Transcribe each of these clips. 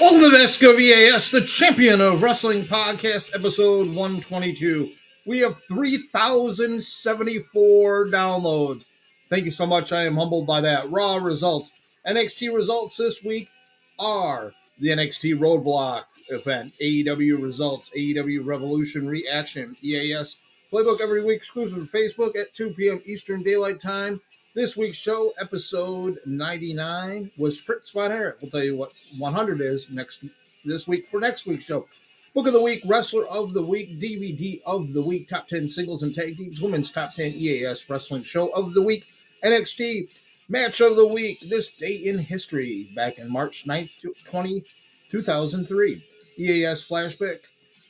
Welcome to EAS, the champion of wrestling podcast, episode 122. We have 3,074 downloads. Thank you so much. I am humbled by that. Raw results. NXT results this week are the NXT Roadblock event, AEW results, AEW Revolution Reaction, EAS playbook every week exclusive to Facebook at 2 p.m. Eastern Daylight Time. This week's show, episode 99, was Fritz von Erich. We'll tell you what 100 is next this week for next week's show. Book of the Week, Wrestler of the Week, DVD of the Week, Top 10 Singles and Tag Teams, Women's Top 10 EAS Wrestling Show of the Week, NXT Match of the Week, This Day in History, back in March 9th, 20, 2003. EAS Flashback,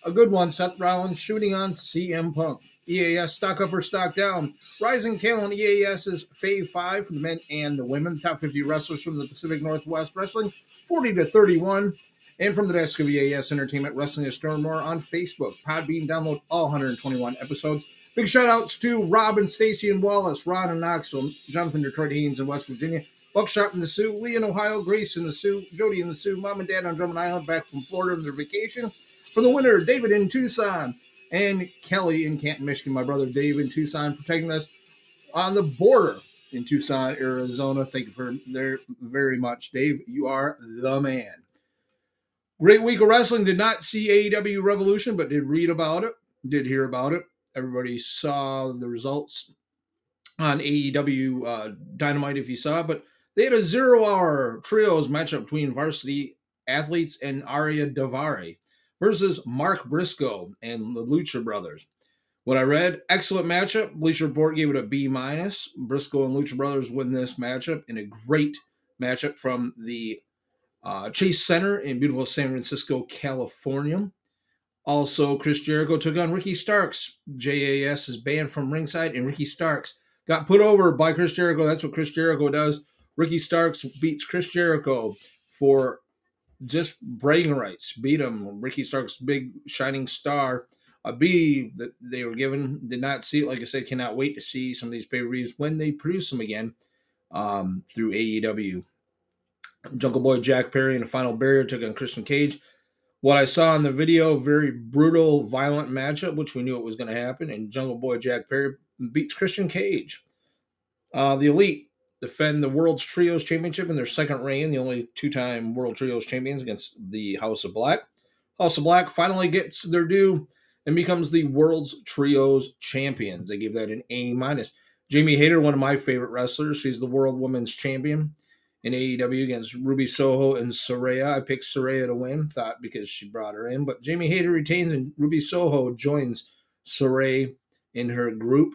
a good one, Seth Rollins shooting on CM Punk. EAS stock up or stock down. Rising talent EAS is Fave 5 for the men and the women. Top 50 wrestlers from the Pacific Northwest Wrestling, 40 to 31. And from the desk of EAS Entertainment, Wrestling is More on Facebook. Podbean, download all 121 episodes. Big shout outs to Rob and Stacy and Wallace, Ron and Knoxville, Jonathan Detroit Haynes in West Virginia, Buckshot in the Sioux, Lee in Ohio, Grace in the Sioux, Jody in the Sioux, Mom and Dad on Drummond Island back from Florida on their vacation. For the winner, David in Tucson, and Kelly in Canton, Michigan. My brother Dave in Tucson protecting us on the border in Tucson, Arizona. Thank you for there very much, Dave. You are the man. Great week of wrestling. Did not see AEW Revolution, but did read about it. Did hear about it. Everybody saw the results on AEW uh, Dynamite if you saw, but they had a zero-hour trios matchup between varsity athletes and Ariya Daivari versus Mark Briscoe and the Lucha Brothers. What I read, excellent matchup. Bleacher Report gave it a B minus. Briscoe and Lucha Brothers win this matchup in a great matchup from the uh, Chase Center in beautiful San Francisco, California. Also, Chris Jericho took on Ricky Starks. JAS is banned from ringside, and Ricky Starks got put over by Chris Jericho. That's what Chris Jericho does. Ricky Starks beats Chris Jericho for just bragging rights. Beat him. Ricky Stark's big shining star. A B that they were given. Did not see it. Like I said, cannot wait to see some of these pay per when they produce them again um, through AEW. Jungle Boy Jack Perry in the final barrier took on Christian Cage. What I saw in the video, very brutal, violent matchup, which we knew it was going to happen. And Jungle Boy Jack Perry beats Christian Cage. Uh, the Elite defend the World's Trios Championship in their second reign, the only two time World Trios champions against the House of Black. House of Black finally gets their due and becomes the World's Trios champions. They give that an A minus. Jamie Hayter, one of my favorite wrestlers, she's the World Women's Champion in AEW against Ruby Soho and Saraya. I picked Saraya to win, thought because she brought her in, but Jamie Hayter retains and Ruby Soho joins Saraya in her group.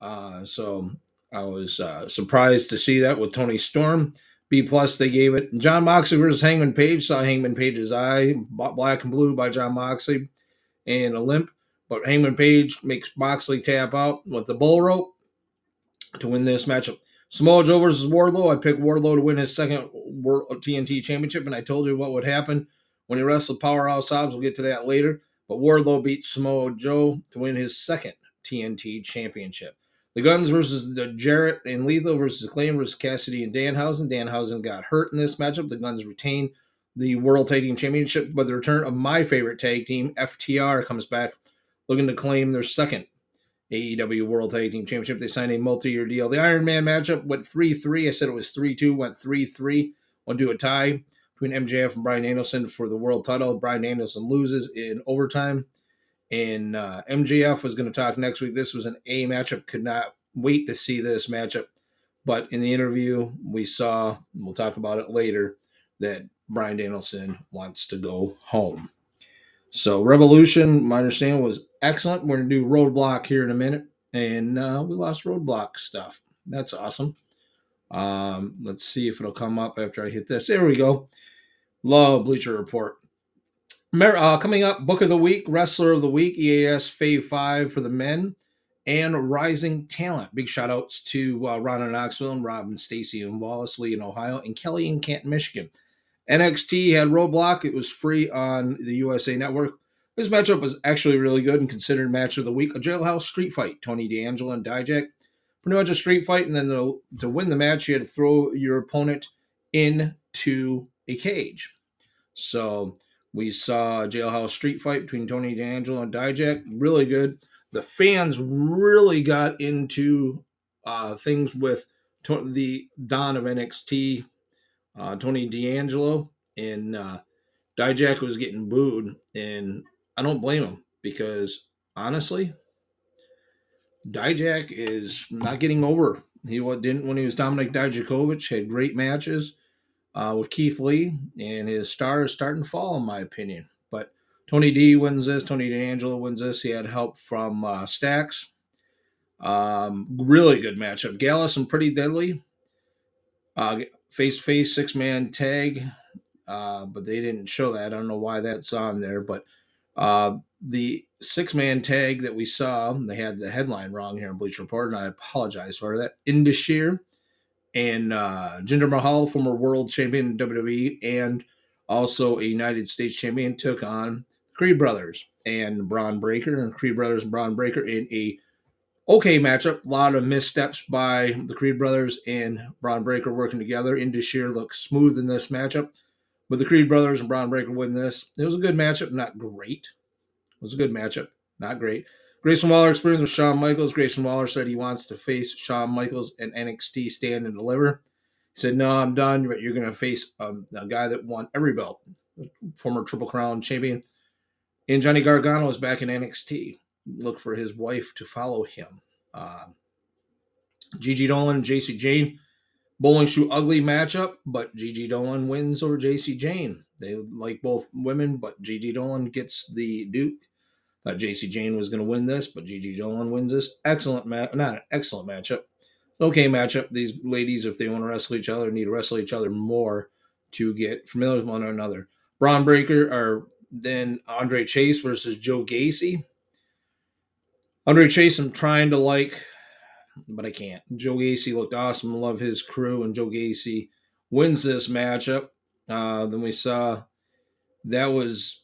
Uh, so I was uh, surprised to see that with Toni Storm. B plus they gave it. Jon Moxley versus Hangman Page saw Hangman Page's eye, black and blue by Jon Moxley, and a limp. But Hangman Page makes Moxley tap out with the bull rope to win this matchup. Samoa Joe versus Wardlow. I picked Wardlow to win his second World TNT Championship, and I told you what would happen when he wrestled Powerhouse Hobbs. We'll get to that later. But Wardlow beat Samoa Joe to win his second TNT Championship. The Guns versus the Jarrett and Lethal versus Acclaim versus Cassidy and Danhausen. Danhausen got hurt in this matchup. The Guns retain the World Tag Team Championship, but the return of my favorite tag team, FTR, comes back looking to claim their second AEW World Tag Team Championship. They signed a multi year deal. The Iron Man matchup went 3 3. I said it was 3 2, went 3 3. Went to a tie between MJF and Bryan Danielson for the world title. Bryan Danielson loses in overtime and uh, MJF was going to talk next week. This was an A matchup. Could not wait to see this matchup. But in the interview, we saw, we'll talk about it later, that Bryan Danielson wants to go home. So Revolution, my understanding was excellent. We're going to do Roadblock here in a minute, and uh, we lost Roadblock stuff. That's awesome. Um, let's see if it'll come up after I hit this. There we go. Love Bleacher Report. Uh, coming up, Book of the Week, Wrestler of the Week, EAS Fave 5 for the men, and Rising Talent. Big shout outs to uh, Ron and Knoxville, and Rob and Stacy and Wallace Lee in Ohio, and Kelly in Canton, Michigan. NXT had Roadblock. It was free on the USA Network. This matchup was actually really good and considered match of the week. A jailhouse street fight. Tony D'Angelo and Dijak. Pretty much a street fight, and then the, to win the match, you had to throw your opponent into a cage. So we saw a jailhouse street fight between Tony D'Angelo and Dijak. Really good. The fans really got into uh, things with to- the Don of NXT, uh, Tony D'Angelo, and uh, Dijak was getting booed. And I don't blame him because honestly, Dijak is not getting over. He didn't when he was Dominic Dijakovic, had great matches uh, with Keith Lee, and his star is starting to fall, in my opinion. But Tony D wins this. Tony D'Angelo wins this. He had help from uh, Stacks. Um, really good matchup. Gallus and Pretty Deadly. Face to face, six man tag. Uh, but they didn't show that. I don't know why that's on there. But uh, the six man tag that we saw, they had the headline wrong here in Bleach Report, and I apologize for that. Indus Sher and uh, Jinder Mahal, former world champion in WWE and also a United States champion, took on Creed Brothers and Bron Breakker and Creed Brothers and Bron Breakker in a okay matchup. A lot of missteps by the Creed Brothers and Bron Breakker working together. Indus Sher looks smooth in this matchup, but the Creed Brothers and Bron Breakker win this. It was a good matchup, not great. It was a good matchup, not great. Grayson Waller experience with Shawn Michaels. Grayson Waller said he wants to face Shawn Michaels in NXT Stand and Deliver. He said, "No, I'm done. But you're going to face um, a guy that won every belt, former Triple Crown champion." And Johnny Gargano is back in NXT. Look for his wife to follow him. Uh, Gigi Dolin and Jacy Jayne. Bowling shoe ugly matchup, but Gigi Dolin wins over Jacy Jayne. They like both women, but Gigi Dolin gets the Duke. Thought Jacy Jayne was going to win this, but Gigi Dolin wins this. Excellent match, not an excellent matchup. Okay matchup. These ladies, if they want to wrestle each other, need to wrestle each other more to get familiar with one another. Bron Breakker or then Andre Chase versus Joe Gacy. Andre Chase, I'm trying to like, but I can't. Joe Gacy looked awesome. Love his crew, and Joe Gacy wins this matchup. Uh, then we saw that was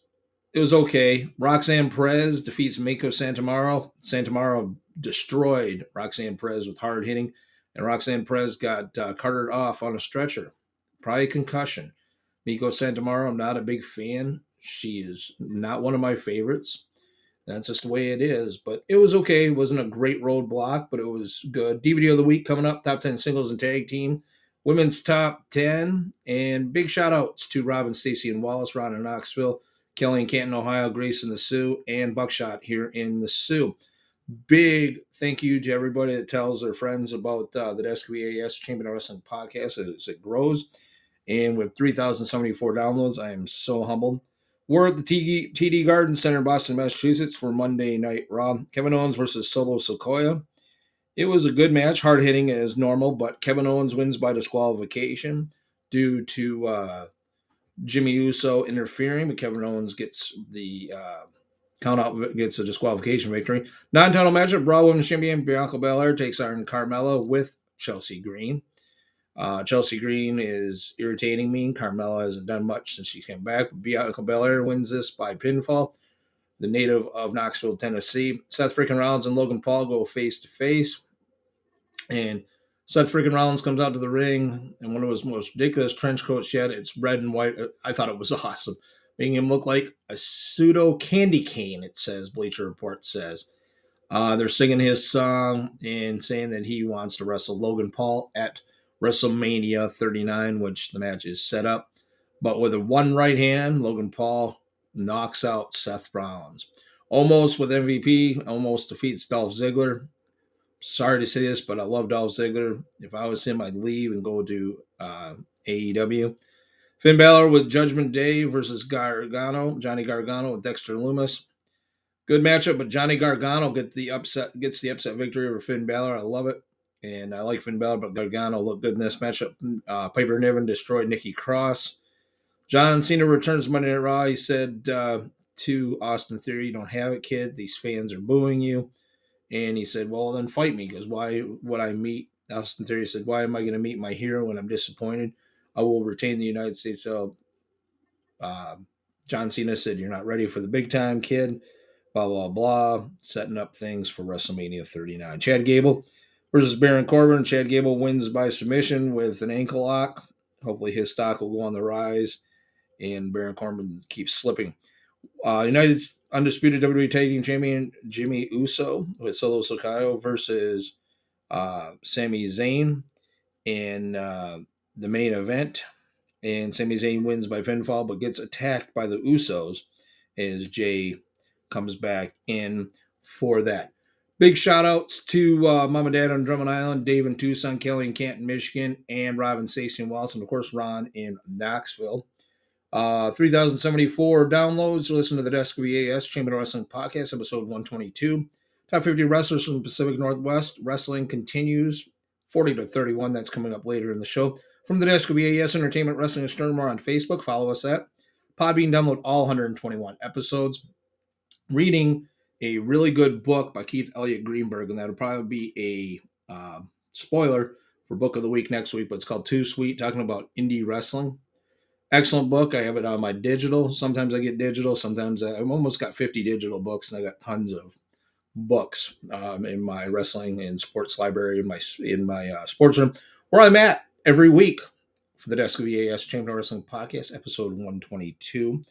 it was okay. Roxanne Perez defeats Meiko Satomura. Satomura destroyed Roxanne Perez with hard hitting, and Roxanne Perez got uh, carted off on a stretcher, probably concussion. Meiko Satomura, I'm not a big fan. She is not one of my favorites. That's just the way it is. But it was okay. It wasn't a great roadblock, but it was good. DVD of the week coming up top 10 singles and tag team. Women's top 10. And big shout outs to Robin, Stacy, and Wallace, Ron in Knoxville. Kelly in Canton, Ohio, Grace in the Sioux, and Buckshot here in the Sioux. Big thank you to everybody that tells their friends about uh, the SQAS Champion Wrestling podcast as it grows. And with 3,074 downloads, I am so humbled. We're at the TD, TD Garden Center in Boston, Massachusetts for Monday Night Raw. Kevin Owens versus Solo Sikoa. It was a good match, hard hitting as normal, but Kevin Owens wins by disqualification due to uh, Jimmy Uso interfering, but Kevin Owens gets the uh, count out, gets a disqualification victory. Non title matchup Raw Women's Champion Bianca Belair takes on Carmella with Chelsea Green. Uh, Chelsea Green is irritating me. Carmella hasn't done much since she came back. Bianca Belair wins this by pinfall. The native of Knoxville, Tennessee. Seth freaking Rollins and Logan Paul go face to face. And Seth freaking Rollins comes out to the ring in one of his most ridiculous trench coats yet. It's red and white. I thought it was awesome. Making him look like a pseudo candy cane, it says, Bleacher Report says. Uh, they're singing his song and saying that he wants to wrestle Logan Paul at WrestleMania 39, which the match is set up. But with a one right hand, Logan Paul knocks out Seth Rollins. Omos with MVP, almost defeats Dolph Ziggler sorry to say this, but I love Dolph Ziggler. If I was him, I'd leave and go to uh, AEW. Finn Balor with Judgment Day versus Gargano. Johnny Gargano with Dexter Lumis. Good matchup, but Johnny Gargano get the upset gets the upset victory over Finn Balor. I love it, and I like Finn Balor, but Gargano looked good in this matchup. Uh, Piper Niven destroyed Nikki Cross. John Cena returns Monday Night Raw. He said uh, to Austin Theory, "You don't have it, kid. These fans are booing you." And he said, Well, then fight me because why would I meet? Austin Theory said, Why am I going to meet my hero when I'm disappointed? I will retain the United States. So uh, John Cena said, You're not ready for the big time, kid. Blah, blah, blah. Setting up things for WrestleMania 39. Chad Gable versus Baron Corbin. Chad Gable wins by submission with an ankle lock. Hopefully his stock will go on the rise. and Baron Corbin keeps slipping. Uh, United undisputed WWE Tag Team Champion Jimmy Uso with Solo Sikoa versus uh, Sami Zayn in uh, the main event. And Sami Zayn wins by pinfall, but gets attacked by the Usos as Jay comes back in for that. Big shout outs to uh, Mom and Dad on Drummond Island, Dave in Tucson, Kelly in Canton, Michigan, and Robin Stacey and Walton, and of course Ron in Knoxville. Uh, 3,074 downloads. Listen to the Desk of EAS Chamber Wrestling Podcast, episode 122. Top 50 wrestlers from the Pacific Northwest. Wrestling continues. 40 to 31. That's coming up later in the show. From the Desk of EAS Entertainment Wrestling and Sternmore on Facebook. Follow us at Podbean. Download all 121 episodes. Reading a really good book by Keith Elliott Greenberg, and that'll probably be a uh, spoiler for Book of the Week next week, but it's called Too Sweet, talking about indie wrestling. Excellent book. I have it on my digital. Sometimes I get digital. Sometimes I, I've almost got 50 digital books, and I got tons of books um, in my wrestling and sports library in my in my uh, sports room, where I'm at every week for the Desk of EAS Champion Wrestling Podcast, episode 122.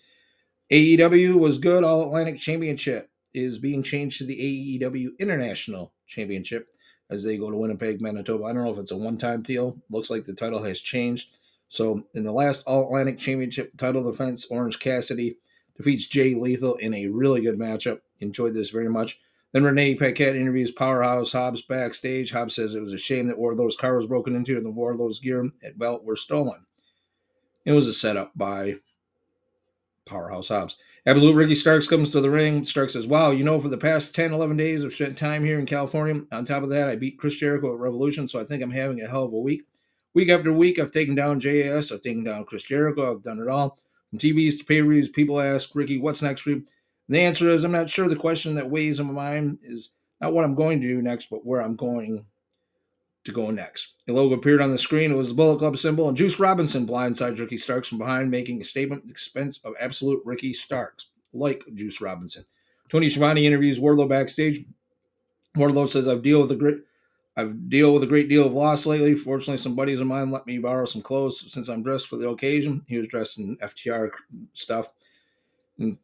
AEW was good. All Atlantic Championship is being changed to the AEW International Championship as they go to Winnipeg, Manitoba. I don't know if it's a one time deal. Looks like the title has changed. So, in the last All Atlantic Championship title defense, Orange Cassidy defeats Jay Lethal in a really good matchup. Enjoyed this very much. Then Renee Paquette interviews Powerhouse Hobbs backstage. Hobbs says it was a shame that Wardlow's car was broken into and the Wardlow's gear and belt were stolen. It was a setup by Powerhouse Hobbs. Absolute Ricky Starks comes to the ring. Starks says, Wow, you know, for the past 10, 11 days, I've spent time here in California. On top of that, I beat Chris Jericho at Revolution, so I think I'm having a hell of a week. Week after week, I've taken down JAS, I've taken down Chris Jericho, I've done it all. From TVs to pay per views, people ask, Ricky, what's next for you? And the answer is, I'm not sure. The question that weighs in my mind is not what I'm going to do next, but where I'm going to go next. The logo appeared on the screen. It was the Bullet Club symbol, and Juice Robinson blindsides Ricky Starks from behind, making a statement at the expense of absolute Ricky Starks, like Juice Robinson. Tony Schiavone interviews Wardlow backstage. Wardlow says, "I've dealt with a great, I've dealt with a great deal of loss lately. Fortunately, some buddies of mine let me borrow some clothes since I'm dressed for the occasion. He was dressed in FTR stuff."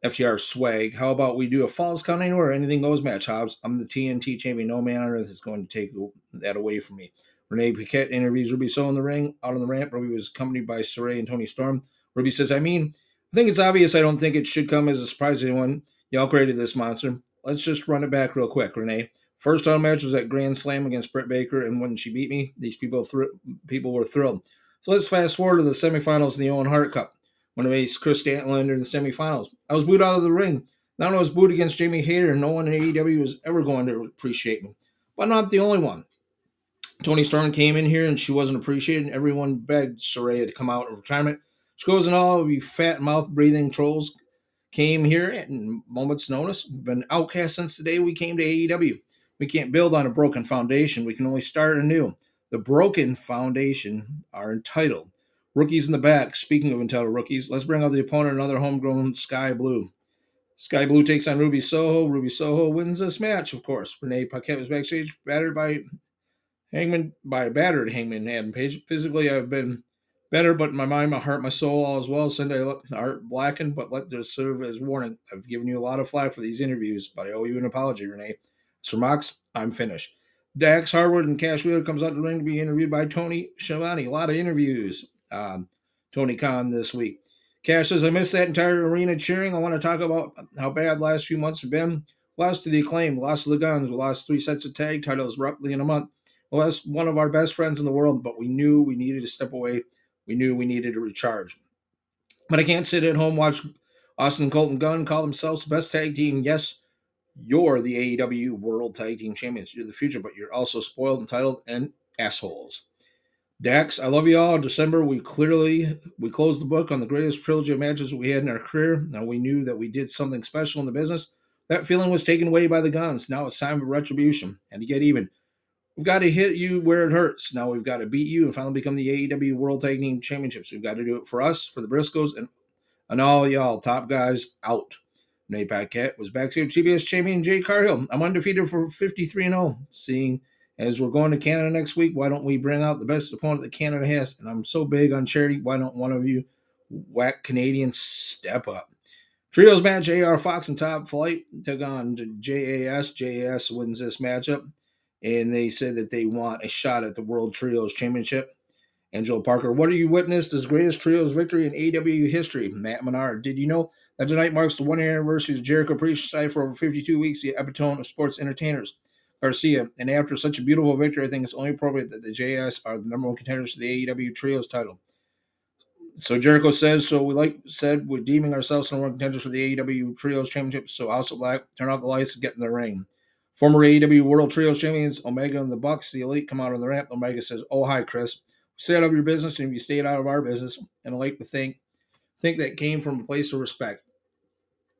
FTR swag. How about we do a Falls Count Anywhere anything goes match, Hobbs? I'm the TNT champion. No man on earth is going to take that away from me. Renee Paquette interviews Ruby So in the ring. Out on the ramp, Ruby was accompanied by Sarray and Toni Storm. Ruby says, I mean, I think it's obvious I don't think it should come as a surprise to anyone. Y'all created this monster. Let's just run it back real quick, Renee. First title match was at Grand Slam against Britt Baker, and when she beat me, these people thr- people were thrilled. So let's fast forward to the semifinals in the Owen Hart Cup when I faced Kris Statlander in the semifinals. I was booed out of the ring. Not only was booed against Jamie Hayter, and no one in AEW was ever going to appreciate me. But not the only one. Toni Storm came in here and she wasn't appreciated. Everyone begged Saraya to come out of retirement. She goes, and all of you fat mouth breathing trolls came here at moment's notice. Been outcast since the day we came to AEW. We can't build on a broken foundation. We can only start anew. The broken foundation are entitled Rookies in the back. Speaking of entitled rookies, let's bring out the opponent, another homegrown Sky Blue. Sky Blue takes on Ruby Soho. Ruby Soho wins this match, of course. Renee Paquette was backstage, battered by Hangman by a battered Hangman Adam Page. Physically, I've been better, but in my mind, my heart, my soul, all as well. Sunday art blackened, but let this serve as warning. I've given you a lot of flack for these interviews, but I owe you an apology, Renee. Sir Mox, I'm finished. Dax Harwood and Cash Wheeler comes out to the ring to be interviewed by Tony Schiavone. A lot of interviews um, Tony Khan this week. Cash says, I missed that entire arena cheering. I want to talk about how bad last few months have been. Lost to the acclaim, lost to the guns. We lost three sets of tag titles roughly in a month. We lost one of our best friends in the world, but we knew we needed to step away. We knew we needed to recharge. But I can't sit at home, watch Austin Colton Gunn call themselves the best tag team. Yes, you're the AEW World Tag Team Champions. You're the future, but you're also spoiled, entitled, and assholes. Dax, I love you all. In December, we clearly we closed the book on the greatest trilogy of matches we had in our career. Now we knew that we did something special in the business. That feeling was taken away by the guns. Now it's time for retribution and to get even. We've got to hit you where it hurts. Now we've got to beat you and finally become the AEW World Tag Team Championships. We've got to do it for us, for the Briscoes, and and all y'all top guys out. Nate Paquette was backstage TBS champion Jade Cargill. I'm undefeated for 53 and 0. Seeing as we're going to Canada next week, why don't we bring out the best opponent that Canada has? And I'm so big on charity. Why don't one of you whack Canadian step up. Trios match AR Fox and Top Flight took on JAS. JAS wins this matchup, and they said that they want a shot at the World Trios Championship. Angelo Parker, what are you witnessed as greatest trios victory in AW history? Matt Menard, did you know tonight marks the one year anniversary of Jericho Priest society for over 52 weeks, the epitome of sports entertainers? Garcia, and after such a beautiful victory, I think it's only appropriate that the JS are the number one contenders for the AEW Trios title. So Jericho says, so we like said, we're deeming ourselves number one contenders for the AEW Trios Championship. So of Black, turn off the lights and get in the ring. Former AEW World Trios Champions, Omega and the Bucks, the Elite come out on the ramp. Omega says, "Oh hi, Chris. Stay out of your business, and you stayed out of our business, and I like to think think that came from a place of respect."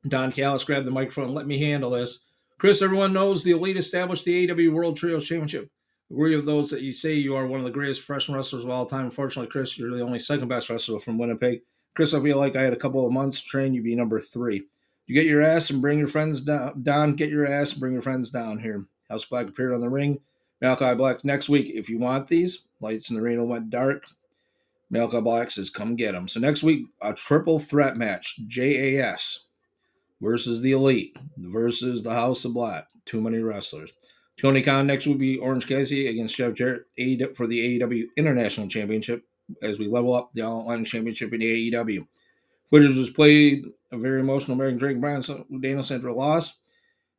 Don Callis grabbed the microphone. Let me handle this. Chris, everyone knows the Elite established the AW World Trios Championship agree with those that you say you are one of the greatest professional wrestlers of all time. Unfortunately, Chris, you're the only second best wrestler from Winnipeg. Chris, I feel like I had a couple of months to train. You'd be number three. You get your ass and bring your friends down. Don, get your ass and bring your friends down here. House Black appeared on the ring. Malakai Black next week. If you want these, lights in the arena went dark. Malakai Black says, come get them. So next week, a triple threat match. JAS versus the Elite versus the House of Black. Too many wrestlers. Tony Khan next will be Orange Cassidy against Jeff Jarrett for the AEW International Championship as we level up the All Atlantic Championship in the AEW. Footage was played a very emotional American Drake Brian Daniel Central loss.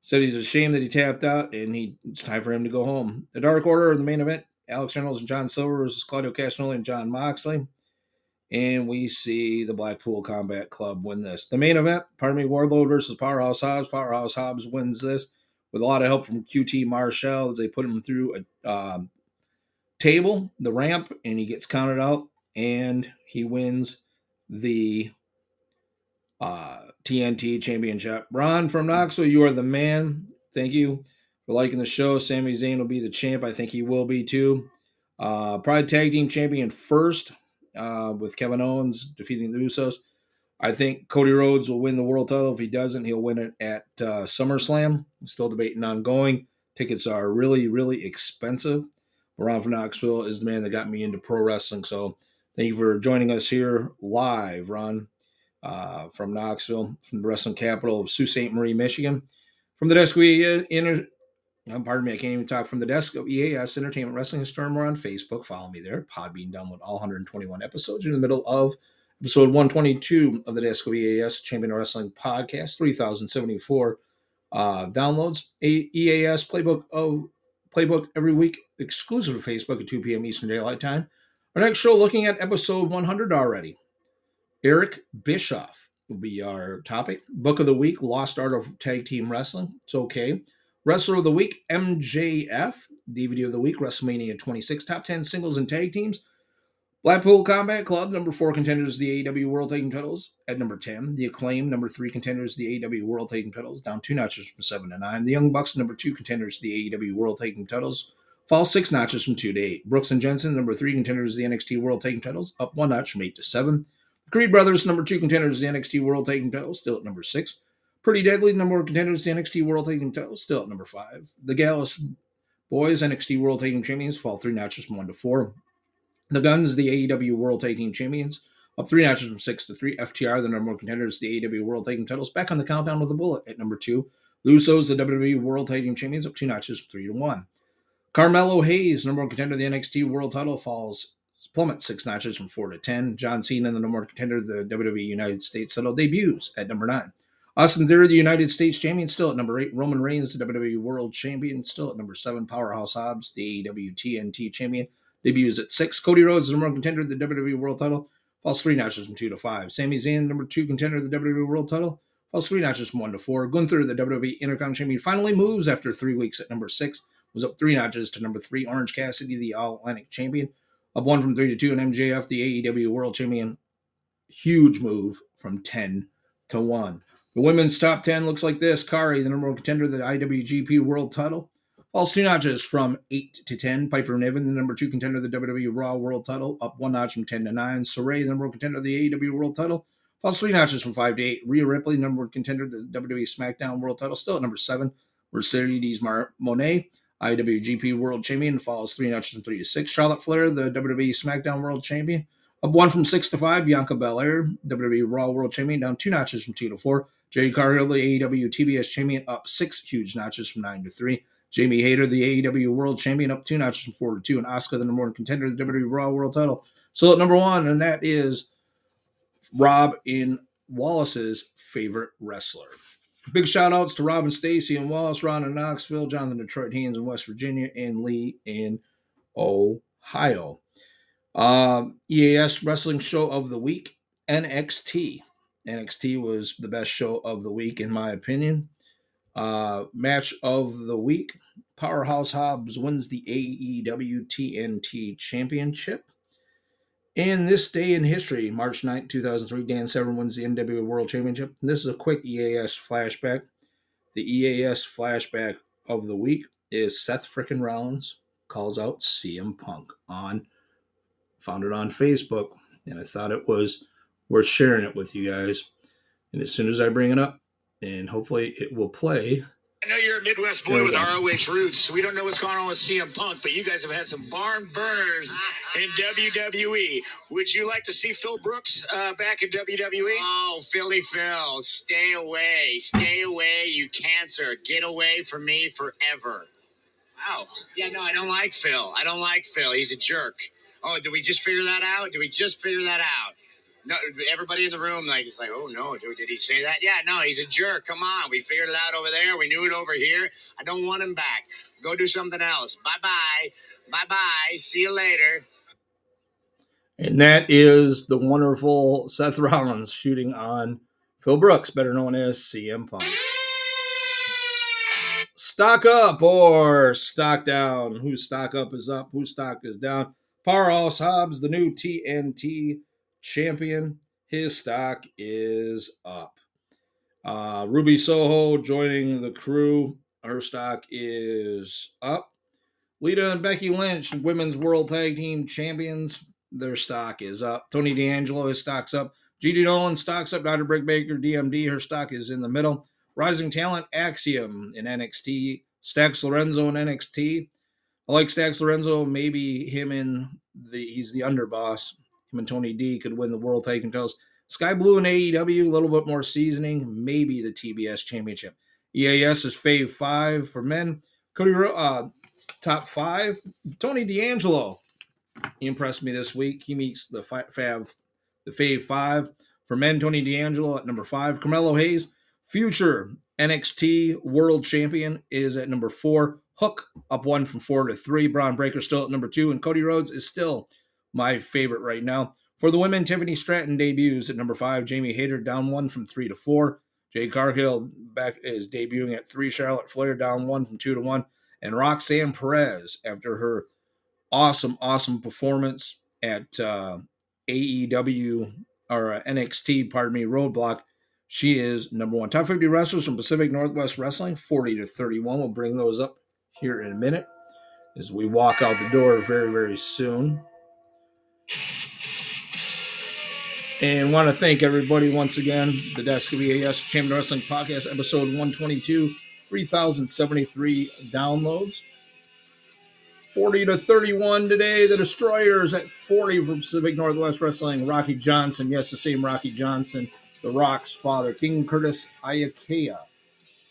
Said he's ashamed that he tapped out and he it's time for him to go home. The Dark Order of the main event, Alex Reynolds and John Silver versus Claudio Castagnoli and Jon Moxley. And we see the Blackpool Combat Club win this. The main event, pardon me, Wardlow versus Powerhouse Hobbs. Powerhouse Hobbs wins this with a lot of help from QT Marshall as they put him through a um, table, the ramp, and he gets counted out and he wins the uh, TNT Championship. Ron from Knoxville, you are the man. Thank you for liking the show. Sami Zayn will be the champ. I think he will be too. Uh, Pride Tag Team Champion first uh, with Kevin Owens defeating the Usos. I think Cody Rhodes will win the world title. If he doesn't, he'll win it at uh, SummerSlam. Still debating ongoing. Tickets are really, really expensive. Ron from Knoxville is the man that got me into pro wrestling. So thank you for joining us here live, Ron, uh, from Knoxville, from the wrestling capital of Sault Ste. Marie, Michigan. From the desk we inter- uh, pardon me, I can't even talk from the desk of EAS Entertainment Wrestling Storm. We're on Facebook. Follow me there. Podbean download all 121 episodes. In the middle of episode 122 of the Desk of EAS Champion Wrestling Podcast, 3,074 uh, downloads. A- EAS playbook of playbook every week, exclusive to Facebook at 2 p.m. Eastern Daylight Time. Our next show, looking at episode 100 already. Eric Bischoff will be our topic. Book of the week, Lost Art of Tag Team Wrestling. It's okay. Wrestler of the week, MJF. DVD of the week, WrestleMania 26. Top 10 singles and tag teams. Blackpool Combat Club, number four contenders, the AEW World Tag Team titles. At number 10, the Acclaim, number three contenders, the AEW World Tag Team titles, down two notches from seven to nine. The Young Bucks, number two contenders, the AEW World Tag Team titles, fall six notches from two to eight. Brooks and Jensen, number three contenders, the NXT World Tag Team titles, up one notch from eight to seven. The Creed Brothers, number two contenders, the NXT World Tag Team titles, still at number six. Pretty Deadly, number one contenders, the NXT World Tag Team titles, still at number five. The Gallus Boys, NXT World Tag Team champions, fall three notches from one to four. The Guns, the AEW World Tag Team Champions, up three notches from six to three. FTR, the number one contenders, the AEW World Tag Team titles, back on the countdown with a bullet at number two. Lusos, the WWE World Tag Team Champions, up two notches, from three to one. Carmelo Hayes, number one contender, the NXT World Title, falls plummets six notches from four to ten. John Cena, the number one contender, the WWE United States title, debuts at number nine. Austin Theory, the United States champion, still at number eight. Roman Reigns, the WWE World Champion, still at number seven. Powerhouse Hobbs, the AEW TNT Champion, Debuts at six. Cody Rhodes, the number one contender the WWE World title, falls three notches from two to five. Sami Zayn, number two contender the WWE World title, falls three notches from one to four. Gunther, the WWE Intercom Champion, finally moves after three weeks at number six, was up three notches to number three. Orange Cassidy, the All Atlantic Champion, up one from three to two. And MJF, the AEW World Champion, huge move from 10 to 1. The women's top 10 looks like this Kairi, the number one contender of the IWGP World title. Falls two notches from 8 to 10. Piper Niven, the number two contender of the WWE Raw World title, up one notch from 10 to 9. Saray, the number one contender of the AEW World title, falls three notches from 5 to 8. Rhea Ripley, number one contender of the WWE SmackDown World title, still at number 7. Mercedes Moné, IWGP World Champion, falls three notches from 3 to 6. Charlotte Flair, the WWE SmackDown World Champion, up one from 6 to 5. Bianca Belair, WWE Raw World Champion, down two notches from 2 to 4. Jade Cargill, the AEW TBS champion, up six huge notches from nine to three. Jamie Hayter, the AEW World Champion, up two notches from four to two, and Oscar, the number one contender, the WWE Raw World Title, So, at number one, and that is Rob in Wallace's favorite wrestler. Big shout outs to Robin Stacy and Wallace, Ron in Knoxville, Jonathan Detroit Hands in West Virginia, and Lee in Ohio. Um, EAS Wrestling Show of the Week, NXT. NXT was the best show of the week, in my opinion. Uh, match of the week Powerhouse Hobbs wins the AEW TNT Championship. In this day in history, March 9, 2003, Dan Severn wins the NWA World Championship. And this is a quick EAS flashback. The EAS flashback of the week is Seth frickin' Rollins calls out CM Punk on, found it on Facebook, and I thought it was worth sharing it with you guys. And as soon as I bring it up, and hopefully it will play, I know you're a Midwest boy with ROH roots, so we don't know what's going on with CM Punk, but you guys have had some barn burners in WWE. Would you like to see Phil Brooks uh, back in WWE? Oh, Philly Phil, stay away. Stay away, you cancer. Get away from me forever. Wow. Yeah, no, I don't like Phil. I don't like Phil. He's a jerk. Oh, did we just figure that out? Did we just figure that out? No, everybody in the room like it's like, oh no, dude, did he say that? Yeah, no, he's a jerk. Come on, we figured it out over there. We knew it over here. I don't want him back. Go do something else. Bye bye, bye bye. See you later. And that is the wonderful Seth Rollins shooting on Phil Brooks, better known as CM Punk. Stock up or stock down. Whose stock up is up, whose stock is down. Powerhouse Hobbs, the new TNT champion. His stock is up. Uh, Ruby Soho joining the crew. Her stock is up. Lita and Becky Lynch, women's world tag team champions. Their stock is up. Tony D'Angelo, his stock's up. Gigi Dolin, stock's up. Dr. Britt Baker, DMD, her stock is in the middle. Rising Talent, Axiom in NXT. Stacks Lorenzo in NXT. I like Stacks Lorenzo. Maybe him in the he's the underboss him and Tony D could win the World Tag Team titles. Sky Blue and AEW, a little bit more seasoning, maybe the TBS Championship. EAS is Fave 5 for men. Cody, uh, top five. Tony D'Angelo, he impressed me this week. He meets the Fav, the Fave 5 for men. Tony D'Angelo at number five. Carmelo Hayes, future NXT World Champion, is at number four. Hook up one from four to three. Bron Breakker still at number two, and Cody Rhodes is still my favorite right now. For the women, Tiffany Stratton debuts at number five. Jamie Hayter down one from three to four. Jade Cargill back is debuting at three. Charlotte Flair down one from two to one. And Roxanne Perez, after her awesome, awesome performance at uh, AEW or uh, NXT, pardon me, Roadblock, she is number one. Top 50 wrestlers from Pacific Northwest Wrestling, 40 to 31. We'll bring those up here in a minute as we walk out the door very, very soon. And want to thank everybody once again. The Desk of EAS Champion Wrestling Podcast, episode 122, 3,073 downloads. 40 to 31 today. The Destroyers at 40 from Pacific Northwest Wrestling. Rocky Johnson, yes, the same Rocky Johnson, The Rock's father. King Curtis Iaukea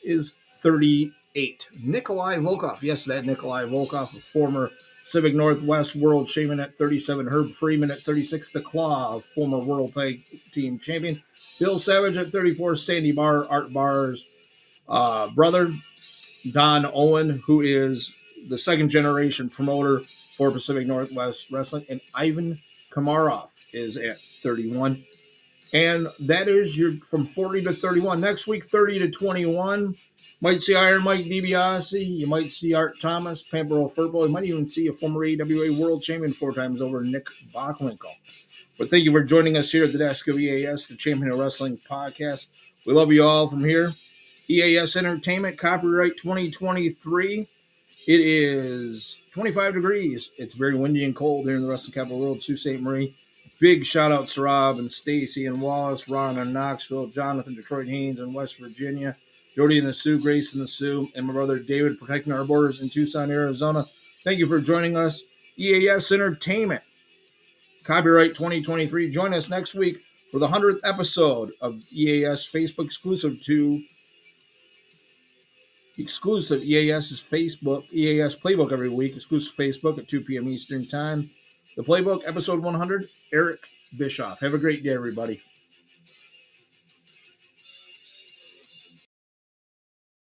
is 38. Nikolai Volkov, yes, that Nikolai Volkov, a former Pacific Northwest World Champion at 37. Herb Freeman at 36. The Claw, former World Tag Team Champion. Bill Savage at 34. Sandy Barr, Art Barr's uh, brother. Don Owen, who is the second generation promoter for Pacific Northwest Wrestling. And Ivan Kamarov is at 31. And that is your from 40 to 31. Next week, 30 to 21. Might see Iron Mike DiBiase. You might see Art Thomas, Pampero Firpo. You might even see a former AWA World Champion four times over, Nick Bockwinkel. But thank you for joining us here at the Desk of EAS, the Champion of Wrestling podcast. We love you all from here. EAS Entertainment, copyright 2023. It is 25 degrees. It's very windy and cold here in the wrestling capital world, Sault Ste. Marie. Big shout out to Rob and Stacy and Wallace, Ron and Knoxville, Jonathan, Detroit Haynes in West Virginia. Jody and the Sioux, Grace and the Sioux, and my brother David protecting our borders in Tucson, Arizona. Thank you for joining us. EAS Entertainment. Copyright 2023. Join us next week for the 100th episode of EAS Facebook exclusive to exclusive EAS's Facebook, EAS Playbook every week, exclusive Facebook at 2 p.m. Eastern Time. The Playbook, episode 100, Eric Bischoff. Have a great day, everybody.